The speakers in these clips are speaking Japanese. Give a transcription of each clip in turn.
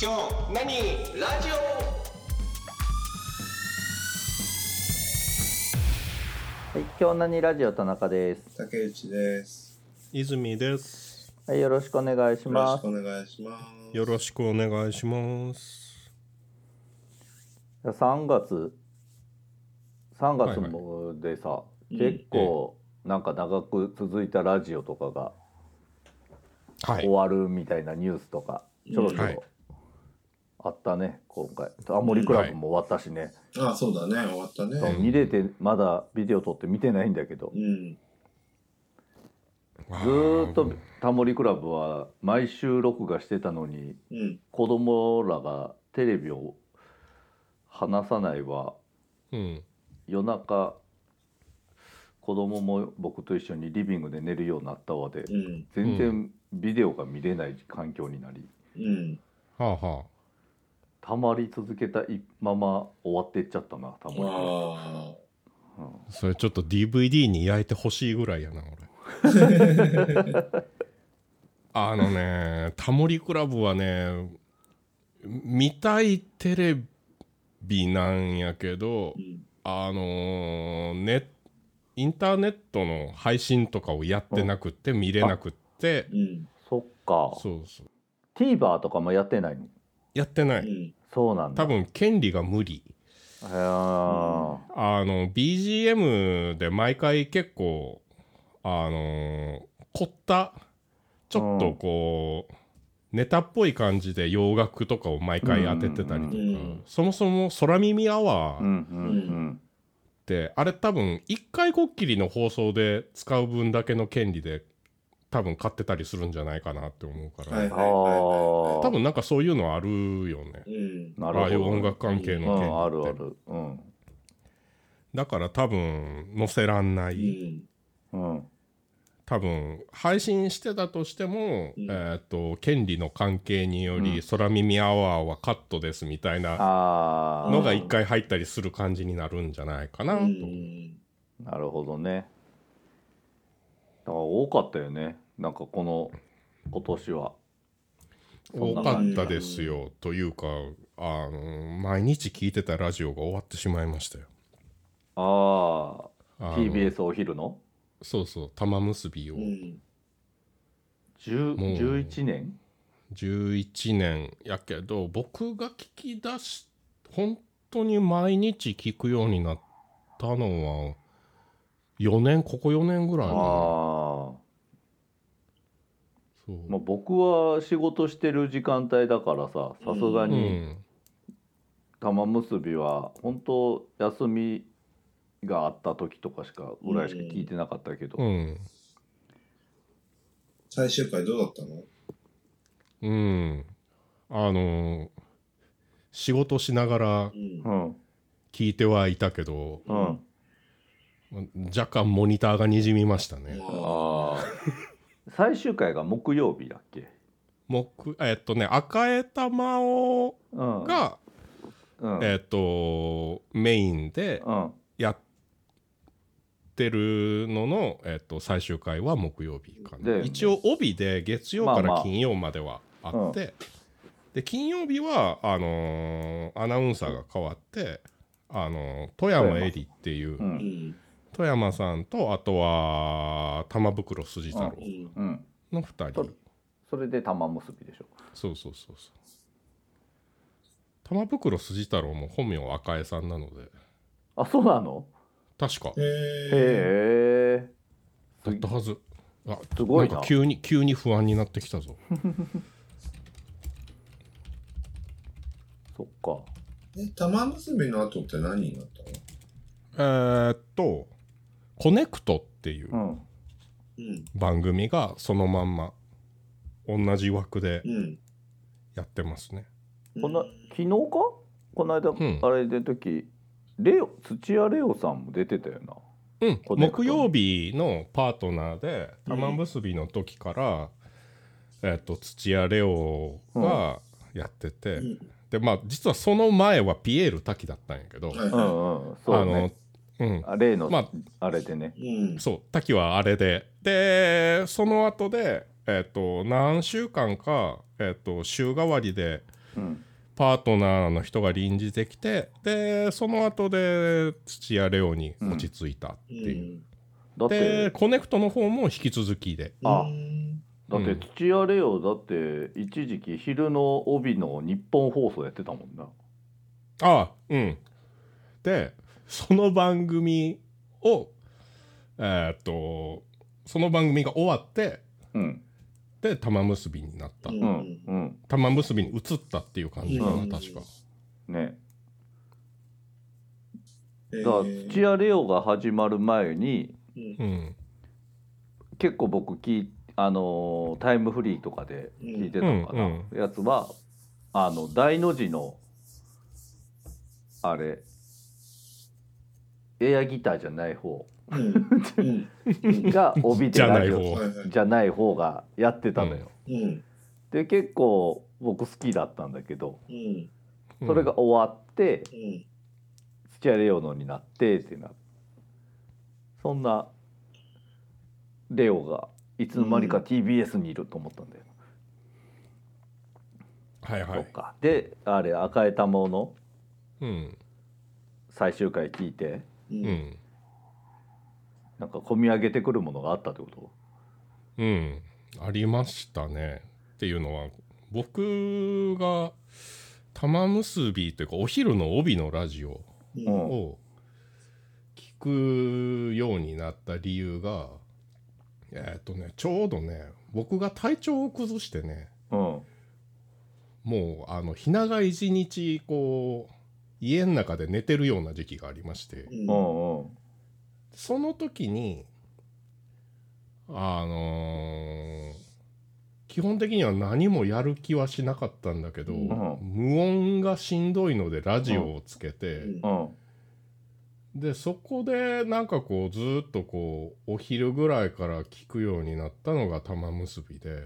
今日何ラジはい、今日何ラジオ田中です？竹内です。泉です。はい、よろしくお願いしよろます。しくお願いします。よろしくお願いします。3月、3月もでさ、い結構なんか長く続いたラジオとかがはい終。わるみたいなニュースとか、ちょろちょはいろあったね、今回。タモリクラブも終わったしね。あ、そうだね。終わったね。見れて、まだビデオ撮って見てないんだけどう、ん。ずっとタモリクラブは毎週録画してたのに、うん。子供らがテレビを離さないわうん。夜中子供も僕と一緒にリビングで寝るようになったわでうん。全然ビデオが見れない環境になりうん。はあはたまり続けたいまま終わっていっちゃったなたまりああ。それちょっと DVD に焼いてほしいぐらいやな、俺。あのね、タモリクラブはね、見たいテレビなんやけどあ。う、ん。あのーね、インターネットの配信とかをやってなくって、見れなくって、うん。そっかそうそう。TVer とかもやってないの？やってない。うん。そうなんだ多分、権利が無理。あの BGM で毎回結構あの凝ったちょっとこう、ネタっぽい感じで洋楽とかを毎回当ててたりとか、うんそもそも空耳アワーっうんうんて、あれ多分一回こっきりの放送で使う分だけの権利で多分買ってたりするんじゃないかなって思うから、多分なんかそういうのあるよね。い。うん。なるほど。ああいう音楽関係の権利って、うんあるある。うん。だから多分載せらんなうい、ん。うん。多分配信してたとしても、うん。えっ、と権利の関係により、空耳アワーはカットですみたいなのが一回入ったりする感じになるんじゃないかなと、うん。なるほどね。ら多かったよね。なんかこの今年は。多かったですよ。というかあの毎日聞いてたラジオが終わってしまいましたよ。ああ、TBS お昼の？そうそう。玉結びを。うん。10もう11年？11年。やけど僕が聞き出し本当に毎日聞くようになったのは4年ここ4年ぐらいああ、そう。まあ僕は仕事してる時間帯だからさ、さすがうにん。玉結びは本当休みがあった時とかしかぐらいしか聞いてなかったけど。うん。最終回どうだったの？うん。あの仕事しながらうん。う。ん。聞いてはいたけどうん。若干モニターがにじみましたねああ。最終回が木曜日だっけ？木えっとね赤江玉緒うん。が、うん。えっとメインでうん。やってるのの、えっと最終回は木曜日かなで一応帯で月曜かまあまあら金曜まではあって、で金曜日はあのーアナウンサーが変わって、あのー富山えりっていう、う。うんん。富山さんとあとは玉袋筋太郎うん。うん。の2人、そそれで玉結びでしょ。そうそうそうそう玉袋筋太郎も本名は赤江さんなのであ、そうなの？確かへえ。へえ。だったはずあすごいななんか急に急に不安になってきたぞ そっか。え、玉結びの後って何になったの？えーっと「コネクト」っていううん。うん。番組がそのまんま同じ枠でうん。やってますねこの昨日か？この間、んあれで時レオ土屋レオさんも出てたよな。うん木曜日のパートナーでうん玉結びの時から、えーっと土屋レオがやってて、うんでまあ実はその前はピエール滝だったんやけど、はいうんはうん。あのうん。あ例の、まあれでね。い。うん。そう滝はあれで。でその後でえっ、と何週間かえっ、と週替わりでううん。パートナーの人が臨時できてでその後で土屋レオに落ち着いたっていう、だっでてコネクトの方も引き続きで。あうん。だって土屋レオだって一時期昼の帯の日本放送やってたもんな。ああうん。でその番組をえーっとその番組が終わってうん。で玉結びになった、うん。うん。うん玉結びに移ったっていう感じかな、うん。確か。ね。えだからー土屋レオが始まる前にうん。うん。結構僕聞いあのータイムフリーとかで聞いてたのかな、うん。やつはあの大の字のあれエアギターじゃない方。うん。うん。が帯でじゃなラジオじゃない方がやってたのよ、うん。で結構僕好きだったんだけどうん。それが終わってうん。土屋レオのになってっていうなそんなレオがいつの間にか TBS にいると思ったんだよ、はいはい。そっか。であれ赤江玉緒のうん。最終回聞いてううん。んなんか込み上げてくるものがあったってこと？うん。ありましたね。っていうのは僕が玉結びというかお昼の帯のラジオうんを聞くようになった理由がえーっとねちょうどね僕が体調を崩してねうん。もうあの日長一日こう家の中で寝てるような時期がありましてうん。その時にあのー基本的には何もやる気はしなかったんだけど、うん。無音がしんどいのでラジオをつけて、うん。うん。でそこでなんかこうずーっとこうお昼ぐらいから聞くようになったのが玉結びで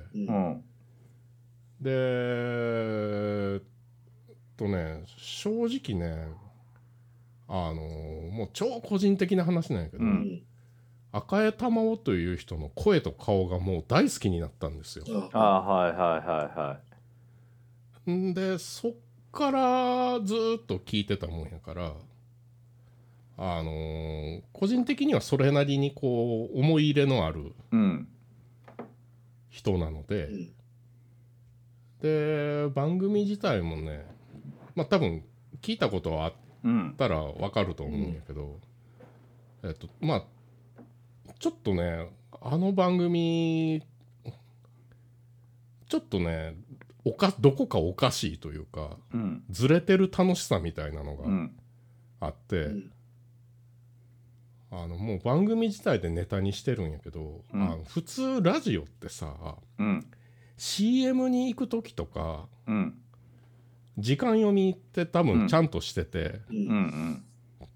でえっとね正直ねあのーもう超個人的な話なんやけど、うん。赤江玉緒という人の声と顔がもう大好きになったんですよ。ああはいはいはいはい。んでそっからずーっと聞いてたもんやからあのー個人的にはそれなりにこう思い入れのあるうん。人なので、うん。で番組自体もねまあ多分聞いたことはあっうんたらわかると思うんやけど、えっとまあちょっとねあの番組ちょっとねおかどこかおかしいというかうん。ずれてる楽しさみたいなのがうん。あって、うん。あのもう番組自体でネタにしてるんやけど、うん。あの普通ラジオってさうん。CM に行く時とかうん時間読みって多うん。分ちゃんとしてて、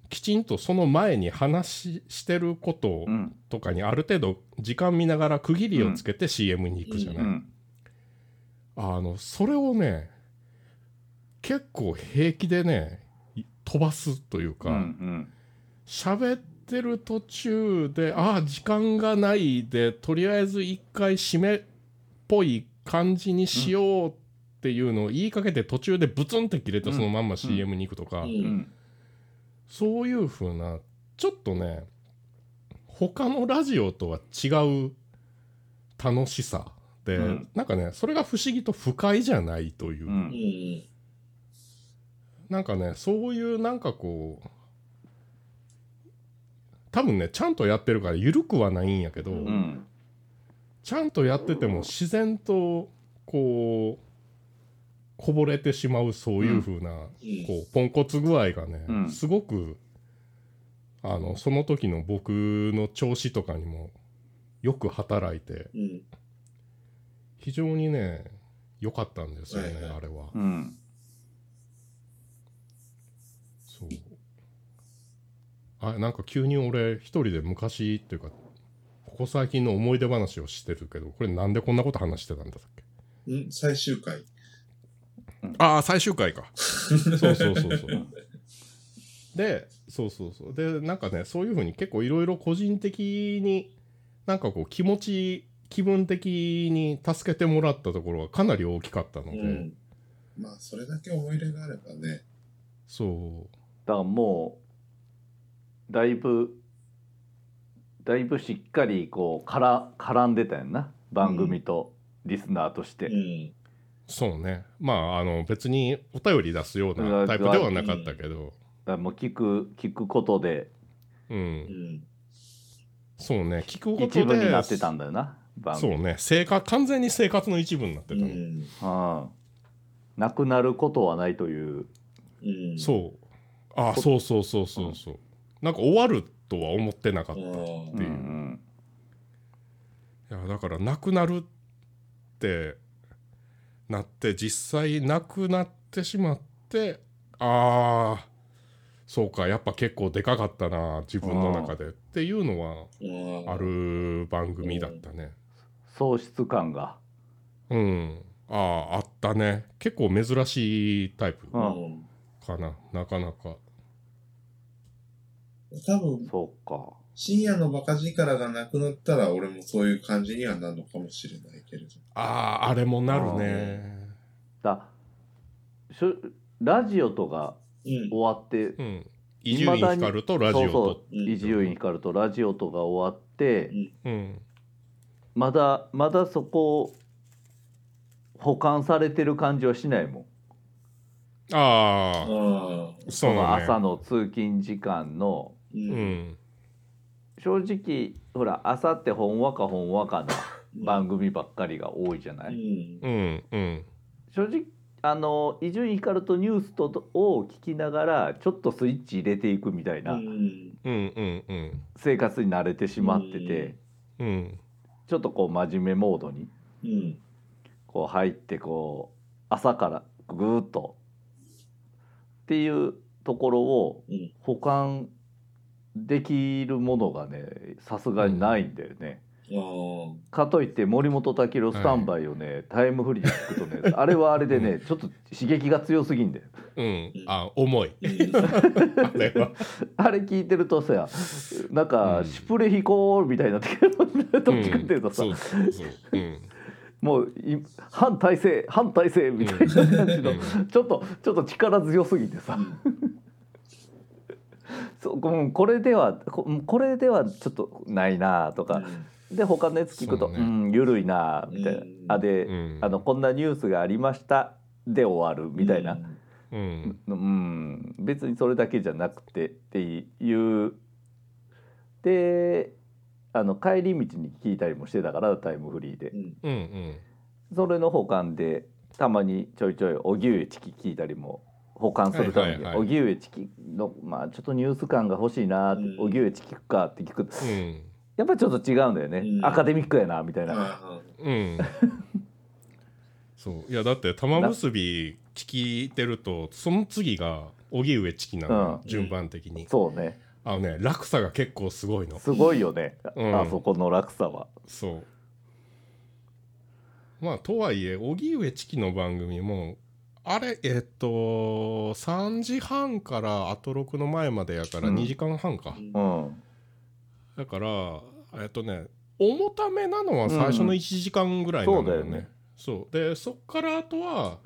きちんとその前に話してることうんとかにある程度時間見ながら区切りをつけて CM に行くじゃない、うん。あのそれをね結構平気でねい飛ばすというかん喋、ってる途中でああ時間がないでとりあえず一回締めっぽい感じにしようっていうのを言いかけて途中でブツンって切れてそのまんま CM に行くとか、そういう風なちょっとね他のラジオとは違う楽しさで、うん。なんかねそれが不思議と不快じゃないという、うんうん。なんかねそういうなんかこう多分ねちゃんとやってるから緩くはないんやけど、うん。ちゃんとやってても自然とこうこぼれてしまうそういう風な、こうポンコツ具合がね、うん。すごくあのその時の僕の調子とかにもよく働いてうん。非常にね良かったんですよね、あれは。うん。そう。あなんか急に俺一人で昔っていうかここ最近の思い出話をしてるけどこれなんでこんなこと話してたんだっけ？うん最終回ああ最終回か。そうそうそうそう。でそうそうそう。でなんかねそういうふうに結構いろいろ個人的になんかこう気持ち気分的に助けてもらったところがかなり大きかったので、うん。まあ、それだけ思い入れがあればね。そだからもうだいぶだいぶしっかりこうから絡んでたやんな。番組とリスナーとして、うん。うそうね。まああの別にお便り出すようなタイプではなかったけど。だからもう聞く聞くことで。ううん。ん。そうね。聞くことで一部になってたんだよなそうね。生活完全に生活の一部になってうたね、ん。うんなくなることはないという。うん。そう。あそうそうそうそうそう、なんか終わるとは思ってなかった、うん。うんうん。いやだからなくなるってなって実際なくなってしまってああそうかやっぱ結構でかかったな自分の中で。っていうのはうん。あ。る番組だったね。喪失感が。うん。あああったね。結構珍しいタイプ。かななかなか。多分、そうか深夜のバカ力がなくなったら、俺もそういう感じにはなるのかもしれないけれど。あああれもなるね。だしょラジオとかうん。終わってうん。伊集院光とラジオそうそとう伊集院光とラジオとか終わってうん。まだまだそこ保管されてる感じはしないもん。ああああ。そうそのね。朝の通勤時間のう。うんん正直ほら朝ってほんわかほんわかな番組ばっかりが多いじゃなうい、ん。うんうん正直あの伊集院光とニュースとを聞きながらちょっとスイッチ入れていくみたいなうん。うんうんうん生活に慣れてしまってて、うんちょっとこう真面目モードにうん。こう入ってこう朝からぐーっとっていうところをうん。できるものがねさすがにないんだよね。あかといって森本武郎スタンバイをね、タイムフリーで聞くとね あれはあれでねちょっと刺激が強すぎんだよ。うん。あ重い。あ。れは。あれ聞いてるとさなんか、うん。シュプレヒコールみたいになってくるどっちかっていうとさ、んそうそうそう。うん。もうい反体制反体制みたいな感じの、うん。ちょっとちょっと力強すぎてさ、そううんこれではここれではちょっとないなとか、で他のやつ聞くと「う,、そうね。ん緩いな」みたいな、うん。あで、うん。あの「こんなニュースがありました」で終わるみたいな、うん。うん。別にそれだけじゃなくてっていう。であの帰り道に聞いたりもしてたからタイムフリーで。うん。うんうん。それの保管でたまにちょいちょい荻上チキ聞いたりも保管するためにはいはいはい。荻上チキのまあちょっとニュース感が欲しいなってうん。荻上チキかって聞くとうん。やっぱりちょっと違うんだよね、うん。アカデミックやなみたいな、あうん。そう。いやだって玉結び聞いてるとその次が荻上チキなの、うん。順番的に。そうね。あのね落差が結構すごいの。すごいよね、うん。あそこの落差は。そう。まあとはいえ荻上チキの番組もあれえっと3時半からアトロクの前までやからうん。2時間半か、うん。だからえっとね重ためなのは最初の1時間ぐらいなんだよね。そうだよね。そう。でそっからあとは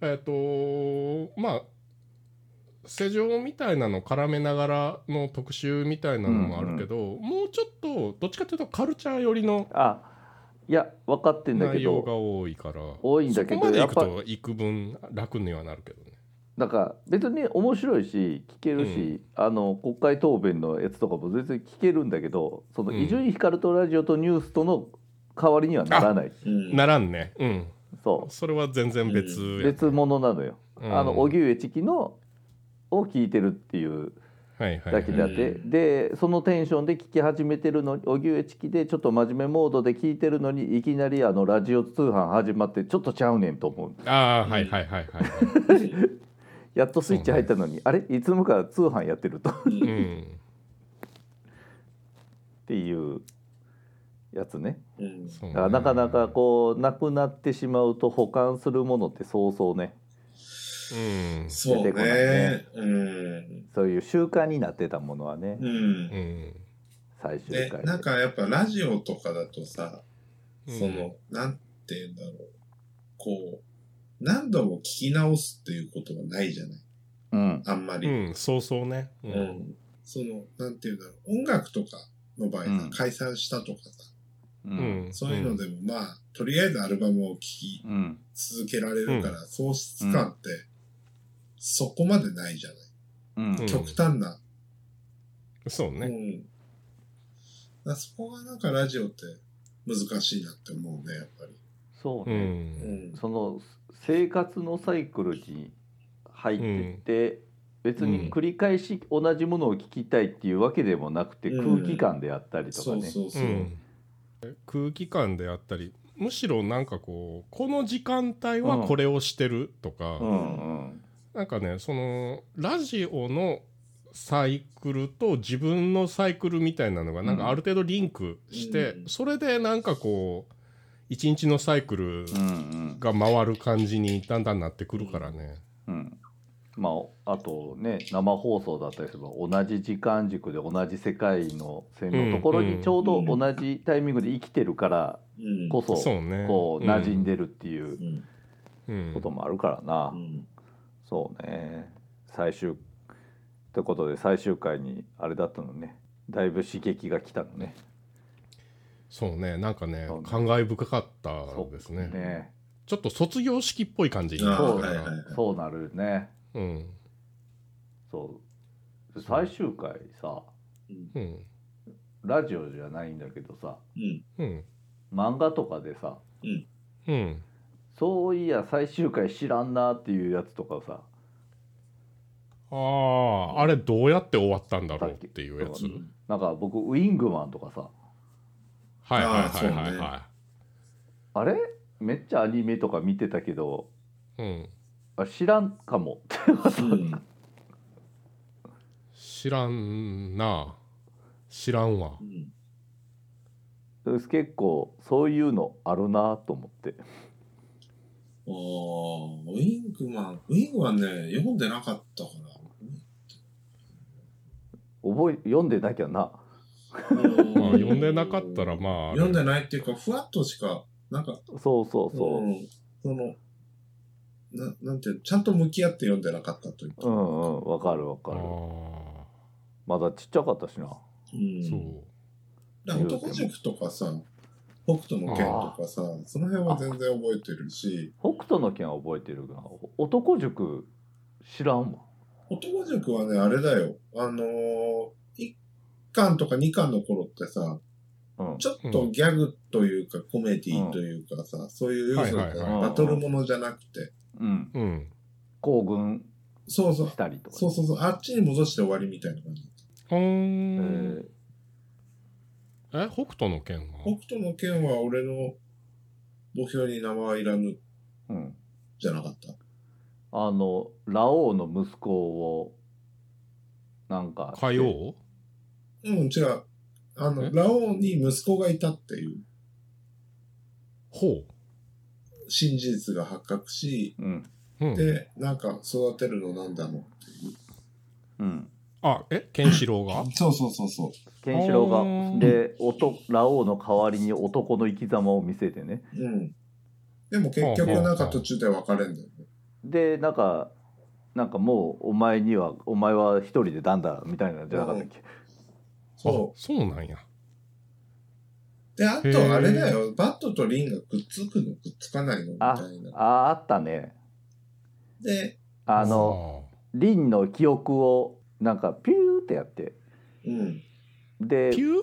えっとまあ世情みたいなの絡めながらの特集みたいなのもあるけど、もうちょっとどっちかというとカルチャー寄りのあいや分かってんだけ内容がど多いから。多いんだけどそこまで行くやっと行く分楽にはなるけどね。だから別に面白いし聞けるし、あの国会答弁のやつとかも全然聞けるんだけどそのうん。伊集院光とラジオとニュースとの代わりにはならない。ーうん。ならんね。うん。そそれは全然別別物なのよ、うん。あの荻上チキのを聞いてるっていうはいはい、だけであって、うん。でそのテンションで聞き始めてるのに荻上チキでちょっと真面目モードで聞いてるのにいきなりあのラジオ通販始まってちょっとちゃうねんと思うああはいはいはいはい やっとスイッチ入ったのに、あれ？いつもから通販やってると。っうん。ていうやつね。うん。なかなかこうなくなってしまうと保管するものってそうそうねうんそう出てこないねね。うん。そういう習慣になってたものはねうんう。ん最終で回でなんかやっぱラジオとかだとさ、うんその、なんて言うんだろう。こう、何度も聞き直すっていうことがないじゃない。うんあんまり。うん、そうそうね。う。うんん。その、なんていうんだろう。音楽とかの場合さ、うん解散したとかさ、ううんん。そういうのでも、まあ、とりあえずアルバムを聴きうん続けられるから、喪失感って、そこまでないじゃない。うんうん極端な。うそうね。ん。だそこがなんかラジオって難しいなって思うね、やっぱり。そうう。ね、うんん。その生活のサイクルに入ってって、別に繰り返し同じものを聞きたいっていうわけでもなくて、うん空気感であったりとかねそうそうそうう。ん。空気感であったり、むしろなんかこう、この時間帯はこれをしてるとか、うんうんなんかね、その、ラジオのサイクルと自分のサイクルみたいなのがなんかある程度リンクして、うんそれでなんかこう一日のサイクルうんが回る感じにだんだんなってくるからね。うんうんまああとね生放送だったりすれば同じ時間軸で同じ世界の線のところうんうんにちょうど同じタイミングで生きてるからうん。こそそうね。こう馴染んでるっていううん。うんこともあるからな、うん。そうね最終ってことで最終回にあれだったのねだいぶ刺激が来たのねそうね、なんかね感慨深かったそうですね。ねちょっと卒業式っぽい感じになそうったから。はいはいはいそうなるねうん。そうで最終回さうん。ラジオじゃないんだけどさうん。うん。漫画とかでさうん。そういや最終回知らんなっていうやつとかさああ、あれどうやって終わったんだろうっていうやつ？なんか僕ウィングマンとかさはいはいあーそうねはいはいはあれ？めっちゃアニメとか見てたけどい。うん。あ知らんかもうん。知らんな。知らんわう。ん。結構そういうのあるなと思ってああ、ウィングマン、ウィングマンね、読んでなかったから。覚え読んでなきゃな。まあ、読んでなかったらまあ、読んでないっていうか、ふわっとしか、なんか、そうそうそう、ん。その、ななんていうのちゃんと向き合って読んでなかったというか。うんうんわかるわかある。あまだちっちゃかったしな。うん。そう。男塾とかさ、北斗の拳とかさ、その辺は全然覚えてるし、北斗の拳は覚えてるが男塾知らんわ。男塾はね、あれだよ。あのー、1巻とか2巻の頃ってさ、うん。ちょっとギャグというか、コメディというかさ、そういう要素がはいはいはい。バトルものじゃなくて、うん。うん。行軍そうそう。し、たりとか。そうそうそう、あっちに戻して終わりみたいな感じ。ほーえん。ーえ、北斗の拳は？北斗の拳は俺の墓標に名はいらぬうんじゃなかった？あのラオウの息子をなんか火曜うん、違う。あの、え？ラオウに息子がいたっていうほ真実が発覚し、うんう。うん。で、なんか育てるのなんだろうっていう。うんあ、え、ケンシロウが？そうそうそうそう。ケンシロウがでおとラオウの代わりに男の生き様を見せてねうん。でも結局なんか途中で別れんだよね。でなんかなんかもうお前にはお前は一人でなんだみたいなんじゃなかったっけ、そあそうなんや。う。で、あとあれだよ。バットとリンがくっつくのくっつかないの？みたあいな。ああったねで、あのリンの記憶をなんかピューってやってうん。でピュ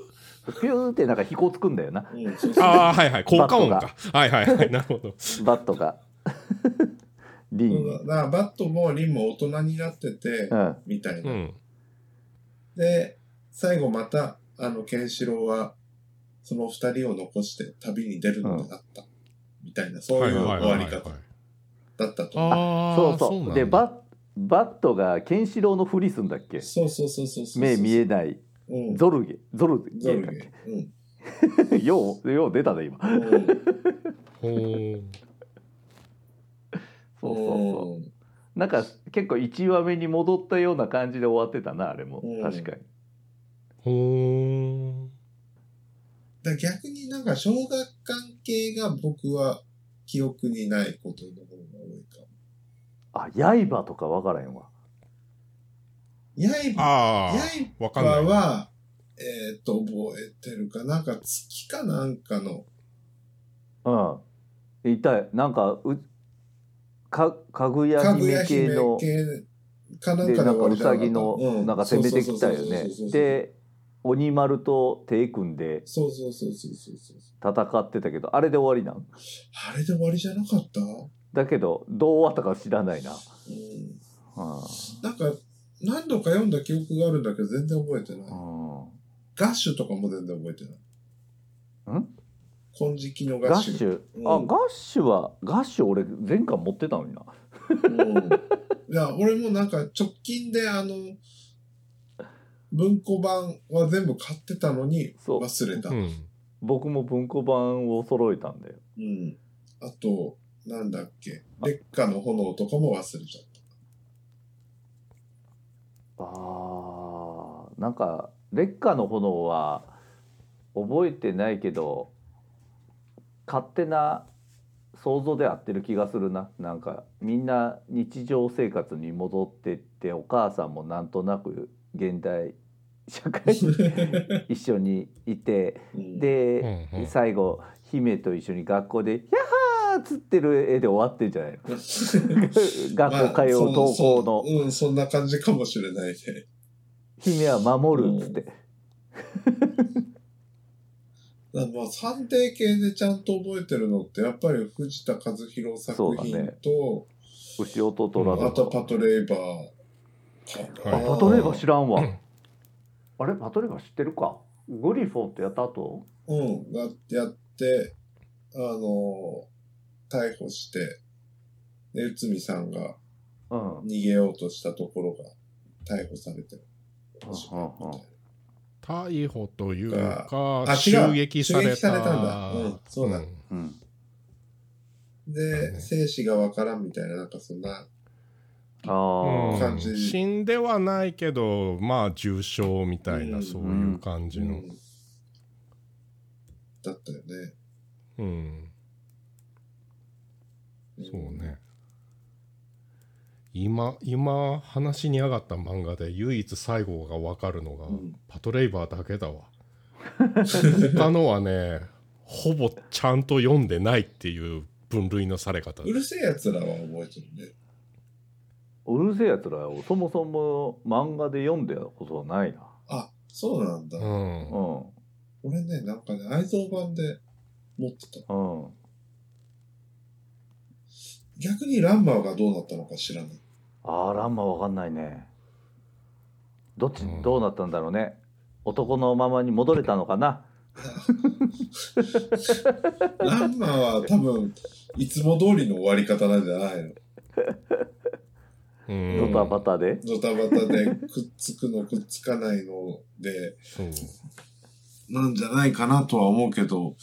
ピューってなんか飛行つくんだよなうん、そうそう。ああ、はいはい。効果音バか。はいはいはい。なるほど。バットがリンそうだだからバットもリンも大人になっててう、んみたいうな。ん。で、最後また、あの、ケンシロウは、その二人を残して旅に出るのになった。みたいな、そういう終わり方だったと思う。ああ、そうそうでバッバットがケンシロウのふりすんだっけ？そうそうそうそうそう。目見えない。うん。ゾルゲ。ゾルゲ。だっゲ。うん。け ようよう出たね今。うん。ほーそうそう。そうなんか結構1話目に戻ったような感じで終わってたなあれも。うん。確かに。ほー。だ逆になんか小学関係が僕は記憶にないことの方が多いかも。あ刃とか分からへんわ。刃、ああ、わかんない。刃は、えっ、と、覚えてるか？なんか月かなんかの、うん。いたい。なんかうかかぐやかぐ姫や姫系の系かなんでなんかうさぎのうなんか攻めてきたよね。で鬼丸と手組んでそうそうそうそうそうそう。戦ってたけどあれで終わりなん？あれで終わりじゃなかった？うん。だけどどう終わったか知らないな、うんなんか、何度か読んだ記憶があるんだけど、全然覚えてない。ガッシュとかも全然覚えてない。ん？金色のガッシガッシュ？ュ、あうんガッシュはガッシュ俺前回持ってたのになうんいや、俺もなんか直近であの、文庫版は全部買ってたのにそう忘れた。うん。うん。僕も文庫版を揃えたんだよあと、なんだっけ、烈火の炎とかも忘れちゃっあーなんか烈火の炎は覚えてないけど勝手な想像で合ってる気がするな。なんかみんな日常生活に戻ってってお母さんもなんとなく現代社会にた。一緒にいてうん、で、うんうん。最後姫と一緒に学校で「ヤッハー!」っつってる絵で終わってんじゃないの学校通う登校のまあうん、そんな感じかもしれないね。姫は守るっつって。だからまあ、サンデー系でちゃんと覚えてるのって、やっぱり藤田和弘作品と、牛音虎あとパトレイバーか。はいあパトレーバー知らんわ、うんあれパトレーバー知ってるかグリフォンってやった後うん、やって、あの、逮捕して、で、内海さんがうん。逃げようとしたところが逮捕されて逮捕というかあ襲撃された。襲撃されたんだ。うんそうだ。んうん。で、ね。生死がわからんみたいな、なんかそんな、ああ感じ。死んではないけどまあ重傷みたいな、うん。そういう感じの。うん。だったよね。うん、そうね。今今話に上がった漫画で唯一最後が分かるのが、うん。パトレイバーだけだわ。他のはねほぼちゃんと読んでないっていう分類のされ方。うるせえ奴らは覚えてるね。うるせえやつらをそもそも漫画で読んでたことはないな。あ、そうなんだ。うん。うん。俺ね、なんかね、愛蔵版で持ってた。うん逆にランマーがどうなったのか知らない。あーランマわかんないね。どっちうん。どうなったんだろうね。男のままに戻れたのかな。ランマーは多分、いつも通りの終わり方なんじゃないの？うん。ドタバタで？ドタバタでくっつくのくっつかないので、そう。なんじゃないかなとは思うけど、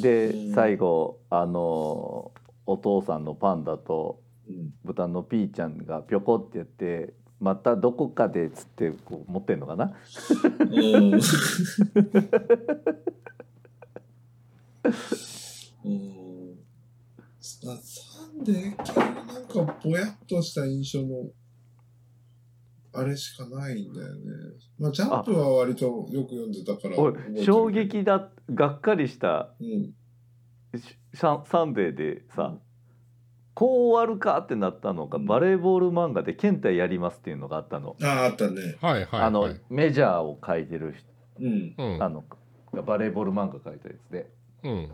でうん。最後あのお父さんのパンダとうん、豚のピーちゃんがぴょこってやってまたどこかでっつってこう持ってんのかな？うサンデー系なんかぼやっとした印象の、あれしかないんだよね。まあ、ジャンプは割とよく読んでたから衝撃だがっかりしたうん。しササンデーでさこう終わるかってなったのがバレーボール漫画で「健太やります」っていうのがあったの。ああ、あったね。はいはいはいあのメジャーを書いてる人うん。うんあのバレーボール漫画書いたやつでうん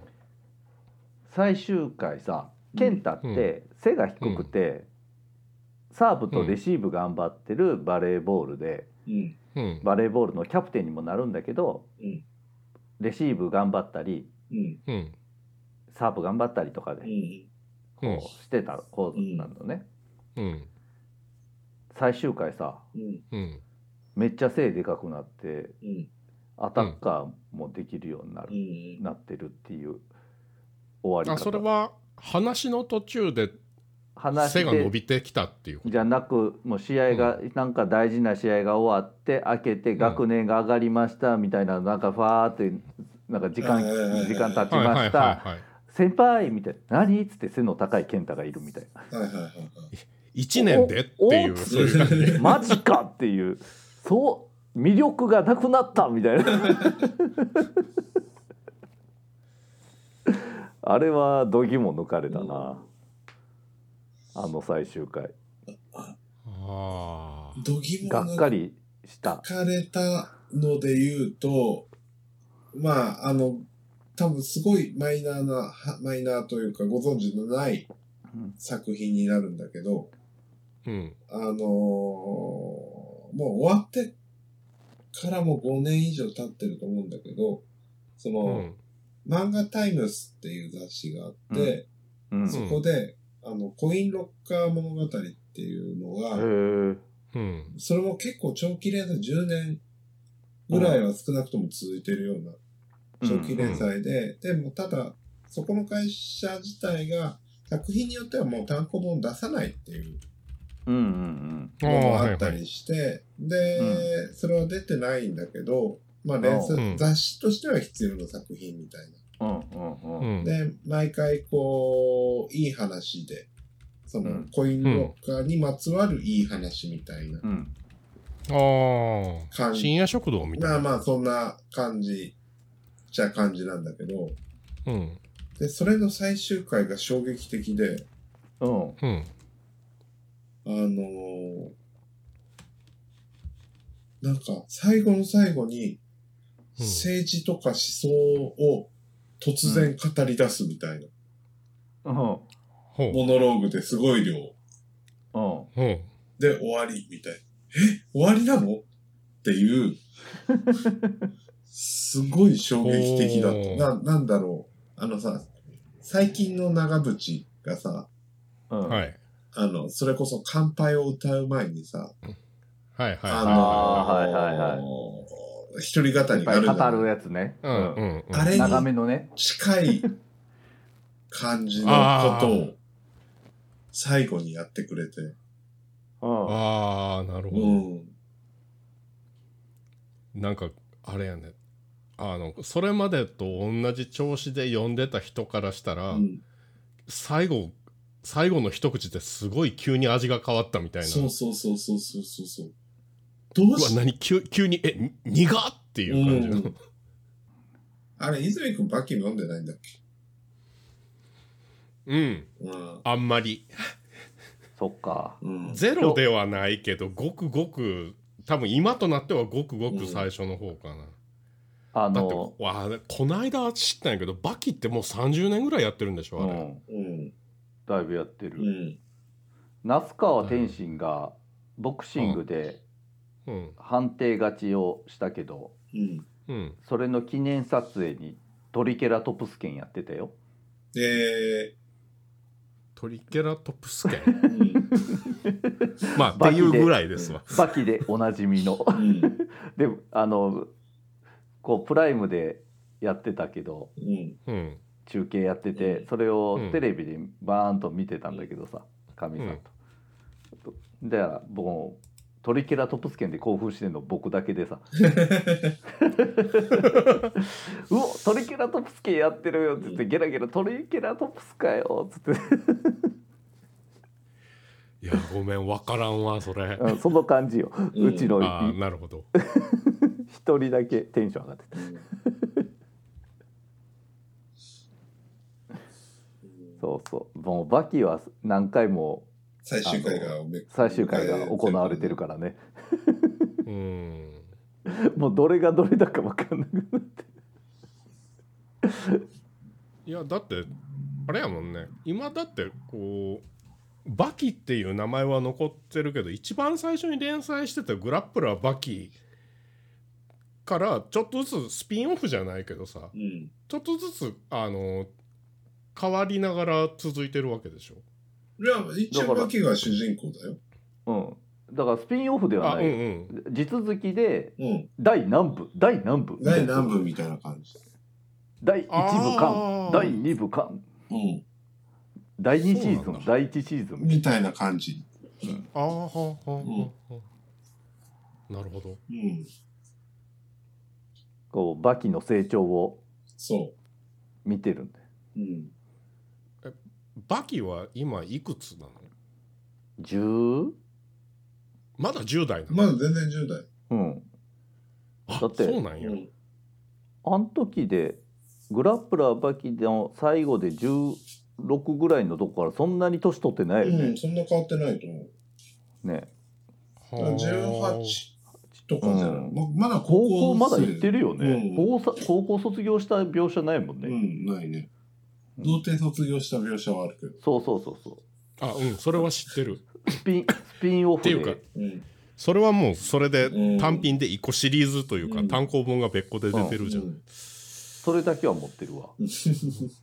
最終回さ健太って背が低くて、サーブとレシーブ頑張ってるバレーボールで、うん。うんバレーボールのキャプテンにもなるんだけどうん。レシーブ頑張ったりうん。うんサーブ頑張ったりとかでうん。こうしてた子なのね、うん。最終回さうん。うんめっちゃ背でかくなってうん。アタッカーもできるようになる、うん。なってるっていう終わりあ方それは話の途中で話背が伸でびてきたっていうこと？じゃなくもう試合が、なんか大事な試合が終わって開けて学年が上がりましたみたいななんかファーってなんか時間はいはいはいはい時間経ちはいはいましたはいはい先輩みたいな「何?」っつって背の高い健太がいるみたいな。はいはいはいはい。1年でっていう。ういう感じ「マジか!」っていう。そう魅力がなくなったみたいな。あれは度肝抜かれたな。あの最終回。ああ度肝がっかりした。抜かれたので言うと、まあ、あの、多分すごいマイナーな、はマイナーというかご存知のないうん。作品になるんだけど、うん。あのーもう終わってからも5年以上経ってると思うんだけど、その、うん。漫画タイムスっていう雑誌があって、うん。そこで、あの、コインロッカー物語っていうのが、それも結構長期連載10年ぐらいは少なくとも続いてるような長期連載で、でもただ、そこの会社自体が作品によってはもう単行本出さないっていううんうんあのもああったりして、で、それは出てないんだけど、まあ連載、うん。雑誌としては必要な作品みたいうんうんうん。ううん。んな。で、毎回こう、いい話で、その、うん。コインロッカーにまつわるいい話みたいなうん。ああ深夜食堂みたいな。まあまあ、そんな感じ、じゃ感じなんだけど、うん。で、それの最終回が衝撃的で、うん。うん。あのーなんか、最後の最後に、うん。政治とか思想を突然語り出すみたいな、うん。ほう。モノローグですごい量。う。んで終わりみたいな。え？終わりなの？っていう、すごい衝撃的だおーった。な、なんだろう。あのさ、最近の長渕がさ、うん。はい。あの、それこそ乾杯を歌う前にさ、はいあはのあーはいはいはい。一人語りいっぱいがあるじゃん語るやつね。いうんうん。うん。あれに長めのね。近い感じのことを最後にやってくれて。うん。ああなるほど。うん。なんかあれやねあのそれまでと同じ調子で読んでた人からしたら、うん。最後最後の一口ですごい急に味が変わったみたいな。そうそうそうそうそうそう。そう。どううわし何急急にえに苦っ？っていう感じの、うん。あれ、泉くんバキ飲んでないんだっけ？うん。うん。あんまり。そっか。うん。ゼロではないけどごくごく多分今となってはごくごく最初の方かな、あだってのわあこないだ知ったんやけどバキってもう30年ぐらいやってるんでしょあれ、うんうん。だいぶやってるうん。那須川天心がボクシングでうん判定勝ちをしたけどうん。うんそれの記念撮影にトリケラトプス剣やってたよで、トリケラトプス剣うん。まあってバキでいうぐらいですわバキでおなじみのうん。であのこうプライムでやってたけどうん。うん中継やっててうん。それをうん。テレビでバーンと見てたんだけどさかみさんと。だから僕もトリケラトプス剣で興奮してんの僕だけでさ「うおトリケラトプス剣やってるよ」っつってゲラゲラ「トリケラトプスかよ」っつって。いやごめんわからんわそれ。うんその感じよ。うん。うちのああなるほど一人だけテンション上がってた。そうそう。もうバキは何回も最終回がめ最終回が行われてるからね。うん。もうどれがどれだか分かんなくなって。いやだってあれやもんね。今だってこうバキっていう名前は残ってるけど一番最初に連載してたグラップラーバキからちょっとずつスピンオフじゃないけどさうん。ちょっとずつあの変わりながら続いてるわけでしょ？いや、一応バキが主人公だよ。うんだからスピンオフではあうんない、うん地続きでうん。第何部？第何部？第何部みたいな感じ。第1部あー巻第2部巻うん。第2シーズン第1シーズンみたいな感じ。ああはあはあはあはあなるほどうん。こうバキの成長をそ見てるんだよう。うん。バキは今いくつなの？10? まだ10代なの、まだ全然10代。うんあだってそうなんや、うん。あん時でグラップラーバキの最後で16ぐらいのとこからそんなに年取ってないよねうん、、そんな変わってないと思う。ねはあ18とかじゃん。ままだ高高校校まだ行ってるよね、うん。高校卒業した描写ないもんね、うん、ないね。うん。童貞卒業した描写はあるけど。そうそうそうそう。あうんそれは知ってる。スピンスピンオフで。っていうかうん。それはもうそれでうん単品で1個シリーズというか、うん。単行本が別個で出てるじゃん、うん。それだけは持ってるわ。う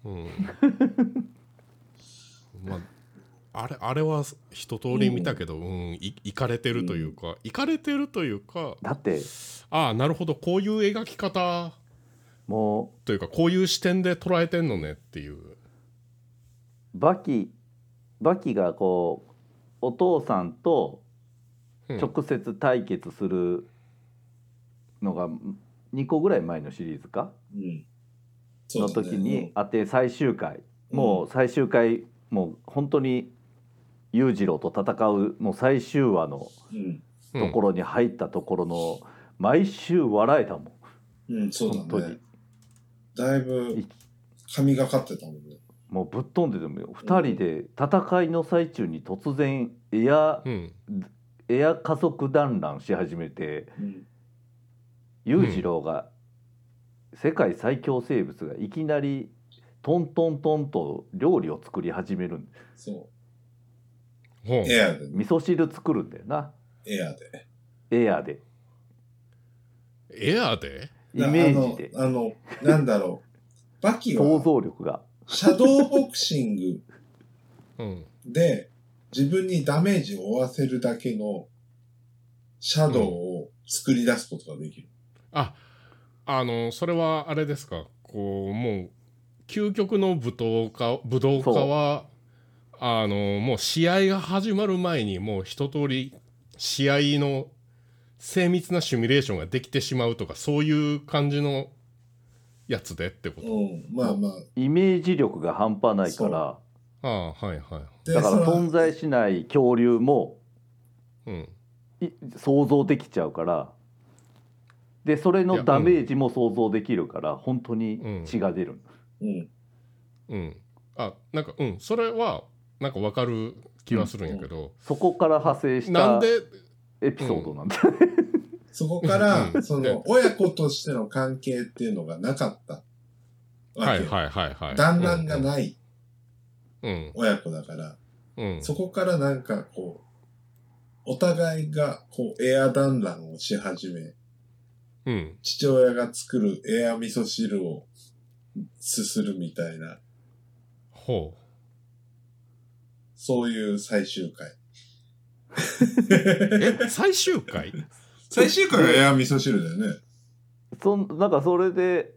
ん。まああれあれは一通り見たけど、うん。いいかれてるというか、いかれてるというかだって。ああなるほど。こういう描き方もというかこういう視点で捉えてんのねっていう。うバキバキがこうお父さんとうん。直接対決するのが2個ぐらい前のシリーズか？うん。その時にあって最終回。もう最終回もう本当に裕次郎と戦うもう最終話のうん。ところに入ったところの毎週笑えたもんうん、そう本当にだね。だいぶ神がかってたもんね。もうぶっ飛んでてもよ2人で戦いの最中に突然エアうんエア加速団らんし始めてうん。裕次郎が世界最強生物がいきなりトントントンと料理を作り始めるんそう。エアで。ね。味噌汁作るんだよな。エアで。エアで。エアで？イメージで。あの、あのなんだろう。バキ想は、像力が。シャドーボクシング うん。で自分にダメージを負わせるだけのシャドウを作り出すことができる。ああのそれはあれですか？こうもう究極の武闘家武道家はあのもう試合が始まる前にもう一通り試合の精密なシミュレーションができてしまうとかそういう感じのやつでってこと、うん、まあまあ。イメージ力が半端ないから。ああはいはいでだから存在しない恐竜もうん。い想像できちゃうから。でそれのダメージも想像できるから本当に血が出る、うん。うん。あなんかうん。それはなんかわかる気はするんやけど、そこから派生したなんで？エピソードなんだ、そこからう、ん。その、親子としての関係っていうのがなかった。わけよ。はいはいはいはい。団らんがないうん。親子だから、うん。そこからなんかこう、お互いがこうエア団らんをし始め、うん。父親が作るエア味噌汁をすするみたいな、ほそういう最終回。う え最終回？最終回がエア味噌汁だよね。そんなんかそれで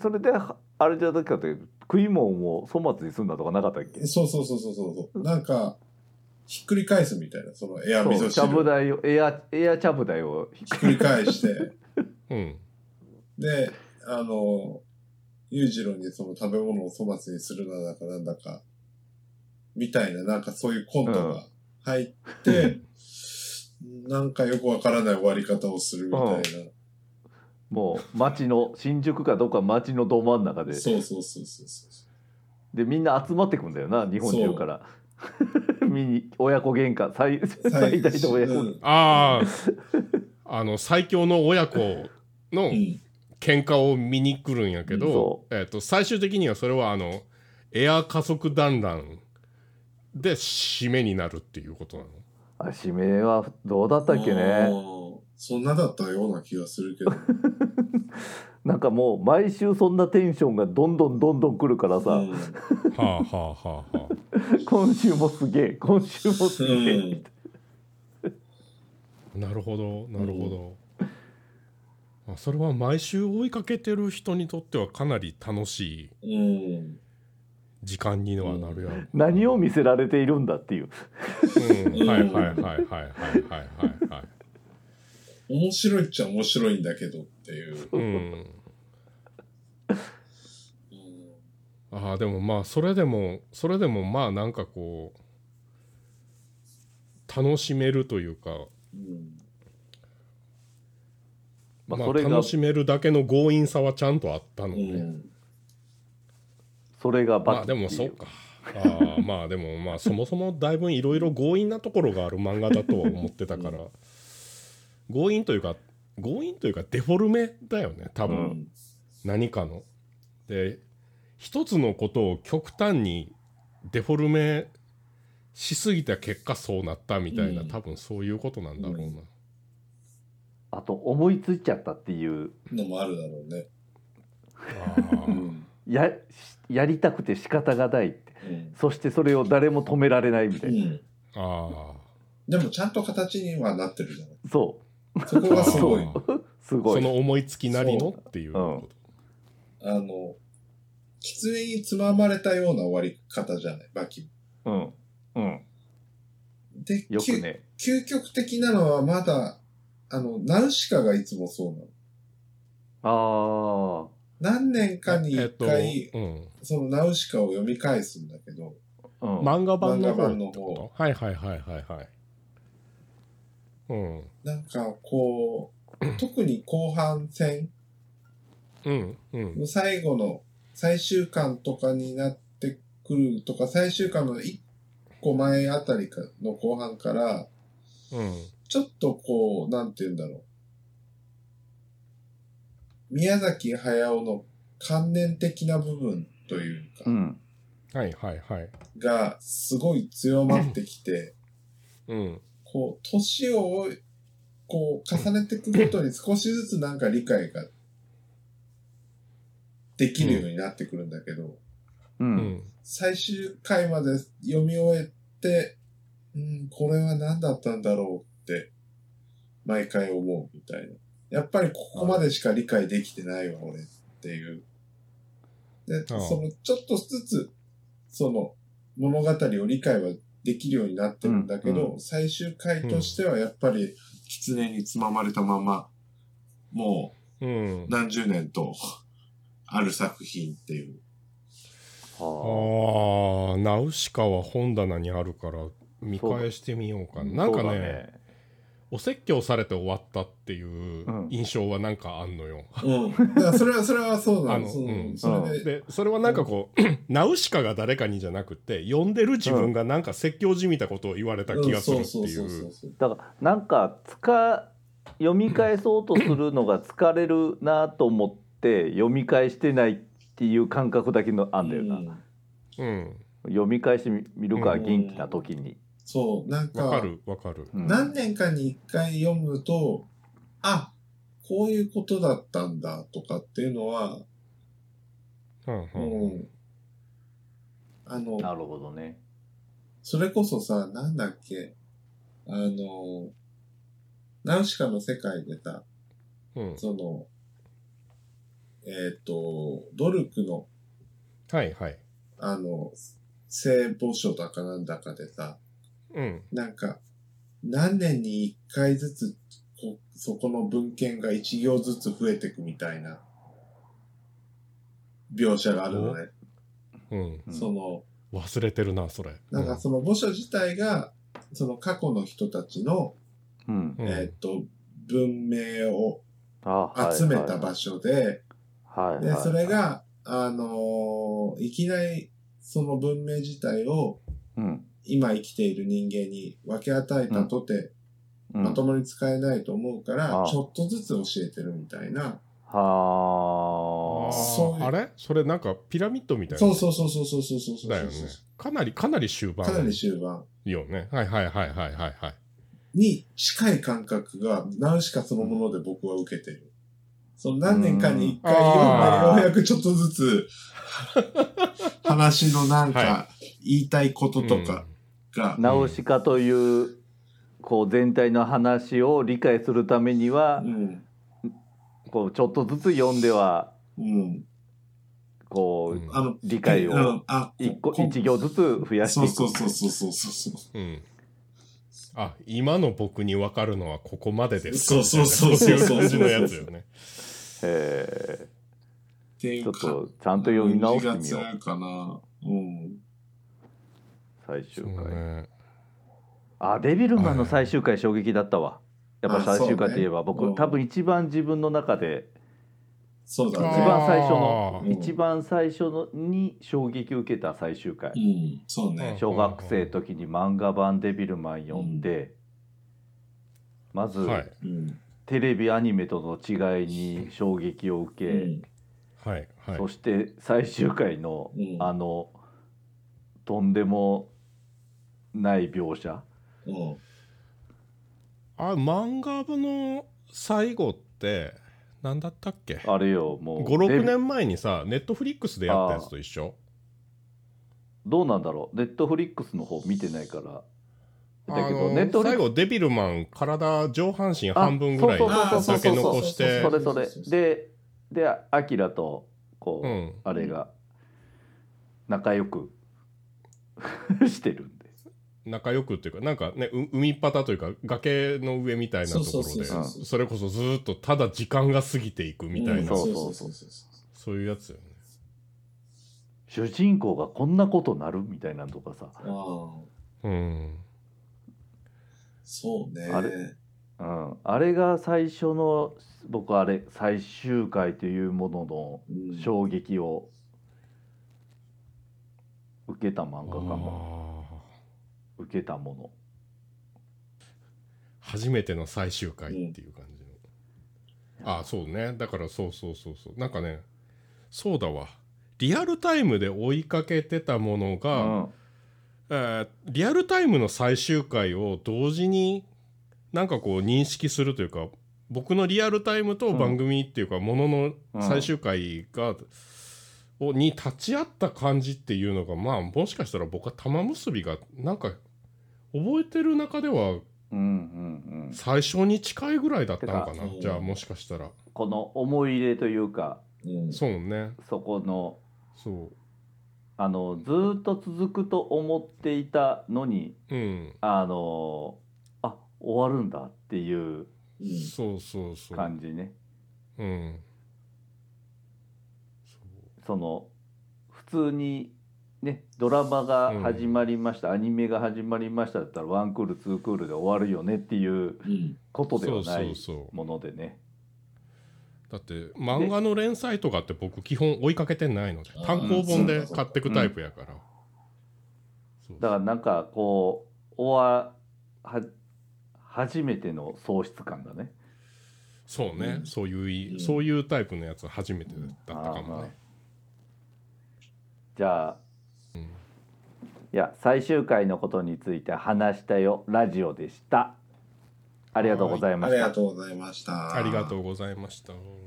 それではあれじゃなかったけ？ど食い物を粗末にすんだとかなかったっけ？そうそうそうそうそう。なんか、ひっくり返すみたいな、そのエア味噌そうちゃぶ汁。台をエアエアちゃぶ台をひっくり返して、うんで、あの、裕次郎にその食べ物を粗末にするなだかなんだか、みたいな、なんかそういうコントが入って、なんかよくわからない終わり方をするみたいな。もう街の新宿かどっか街のど真ん中で。そうそうそうそうそう。でみんな集まってくんだよな日本中から。見に 親子喧嘩。最最大の親子、うん。あああの最強の親子のうん。喧嘩を見に来るんやけどそ、えっと最終的にはそれはあのエア加速団らんで締めになるっていうことなの？あ締めはどうだったっけあねーそんなだったような気がするけど。なんかもう毎週そんなテンションがどんどんどんどん来るからさ、うん。はあはあはあはあ。今週もすげえ今週もすげえ、なるほどなるほど、あそれは毎週追いかけてる人にとってはかなり楽しい。うん。時間にのはなるやろ、何を見せられているんだっていう、うん、はいはいはいはいはいはいはい面白いっちゃ面白いんだけどっていう、うん、ああでもまあそれでもそれでもまあなんかこう楽しめるというか、うん。まあ、まあ楽しめるだけの強引さはちゃんとあったので、ね、うん。それがまあでもそうか。ああまあでもまあそもそもだいぶいろいろ強引なところがある漫画だとは思ってたから、強引というか強引というかデフォルメだよね多分、うん。何かの。で一つのことを極端にデフォルメしすぎた結果そうなったみたいな、うん。多分そういうことなんだろうな。あと思いついちゃったっていう。のもあるだろうね。あややりたくて仕方がないって。そしてそれを誰も止められないみたいな、うん。あでもちゃんと形にはなってるじゃない。そそこがすごい。あう。すーごい。その思いつきなりのっていうこあの、狐につままれたような終わり方じゃない、バキ。うん。うん。で、よくね。究極的なのはまだ、あの、ナウシカがいつもそうなの。あ何年かにと。えっと、一回、うん、そのナウシカを読み返すんだけど、あ、うん漫画版の方漫画版の方はいはいはいはいはい。うん。なんかこう、特に後半戦うんうんの最後の最終巻とかになってくるとか、最終巻の一個前あたりかの後半から、うんちょっとこう、なんて言うんだろう。宮崎駿の観念的な部分というか、うんはいはいはい。がすごい強まってきて、うんこう、年を、こう、重ねていくごとに少しずつなんか理解ができるようになってくるんだけど、ううんん最終回まで読み終えて、うん、これは何だったんだろうって、毎回思うみたいな。やっぱりここまでしか理解できてないわ、俺っていう。で、その、ちょっとずつ、その、物語を理解はできるようになってるんだけど、うん最終回としてはやっぱり、狐につままれたまま、もうんう。何十年と、ある作品っていう。はああ、ナウシカは本棚にあるから見返してみようかあな。なんかねお説教されて終わったっていううん。印象はなんかあんのよ。うん。だからそれは、それはそうなあの。そうん。それで、で、それはなんかこう、ナウシカが誰かにじゃなくて、読んでる自分がなんか説教じみたことを言われた気がするっていそう。だからなんかつか読み返そうとするのが疲れるなと思って読み返してないっていう感覚だけのあんだよな、うん。うん。読み返してみるかうん元気な時に、そう、なんか、わかるわかる。うん何年かに一回読むと、あ、こういうことだったんだとかっていうのは、うんううんん。あの、なるほどねそれこそさ、なんだっけ、あの、ナウシカの世界でさ、うん。その、えっ、と、ドルクの、はいはい。あの、聖母書だかなんだかでさ、うん。なんか、何年に一回ずつ、こそこの文献が一行ずつ増えていくみたいな、描写があるのね。うん。うんその、忘れてるな、それ。なんかその墓所自体が、その過去の人たちの、うんうんえーっと、文明を集めた場所で、はいはいで、それが、あのーいきなりその文明自体をうん今生きている人間に分け与えたとて、うんまともに使えないと思うから、ああちょっとずつ教えてるみたいな。はああれ？それなんかピラミッドみたいな。そうそうそうそうそうそうそうそう。だよね。かなり、かなり終盤。かなり終盤よね。はいはいはいはいはいはい。に近い感覚がナウシカそのもので僕は受けてる。その何年かに一回ようやくちょっとずつ 話のなんはか言いたいこととかが、ナウシカというこう全体の話を理解するためにはうん、こうちょっとずつ読んではうん、こううんあの、理解を一個こ一行ずつ増やしてそいうくそうそうそうそうそうそう。うん。あ、今の僕に分かるのはここまでですか？そうそうそうそうそういう感じのやつよね。へっっていうか。ちょっとちゃんと読み直してみようかな。うん。最終回、ね。あデビルマンの最終回衝撃だったわ。やっぱ最終回といえば、ね。うん。多分一番自分の中でそうだね。一番最初の一番最初のに衝撃を受けた最終回、うん、そうね。小学生の時に漫画版デビルマン読んで、まず、はい。うん。テレビアニメとの違いに衝撃を受け、うん。はい。はい。そして最終回の、うん。あのとんでもない描写？うん。あ漫画部の最後って何だったっけ？あれよもう56デビ年前にさネットフリックスでやったやつと一緒？どうなんだろう？ネットフリックスの方見てないから。あだけどのネットフリック最後デビルマン体上半身半分ぐらいだけ残して。スそれそれ。ででアキラとこう、うん。あれが仲良く してる仲良くっていうかなんかねう海っ端というか崖の上みたいなところでそれこそずーっとただ時間が過ぎていくみたいな、ん。そうそうそうそうそう。いうやつよね。主人公がこんなことなるみたいなのとかさ、うん。そうね。あれうん、あれが最初の僕あれ最終回というもののうん。衝撃を受けた漫画かも受けたもの。初めての最終回っていう感じの、ああそうね。だからそうそうそうそう。なんかねそうだわ。リアルタイムで追いかけてたものうが、ん。えーリアルタイムの最終回を同時になんかこう認識するというか僕のリアルタイムと番組っていうかものの最終回が、をに立ち会った感じっていうのがまあもしかしたら僕は玉結びがなんか覚えてる中では最初に近いぐらいだったのかな。じゃあもしかしたら。この思い入れというかうん。そうね。そこのそう。あのずーっと続くと思っていたのにうん。あのあ終わるんだっていううん。そうそうそう。感じね。うんその普通にねドラマが始まりました、アニメが始まりましただったらワンクールツークールで終わるよねっていううん。ことではないものでね。だって漫画の連載とかって僕基本追いかけてないので単行本で買ってくタイプやから、そう。だからなんかこう終わは初めての喪失感だね。そうね、うんそういうそういうタイプのやつ初めてだったかもね、じゃあ、うんいや最終回のことについて話したよ。ラジオでした。ありがとうございました。ありがとうござい。ました。ありがとうございました。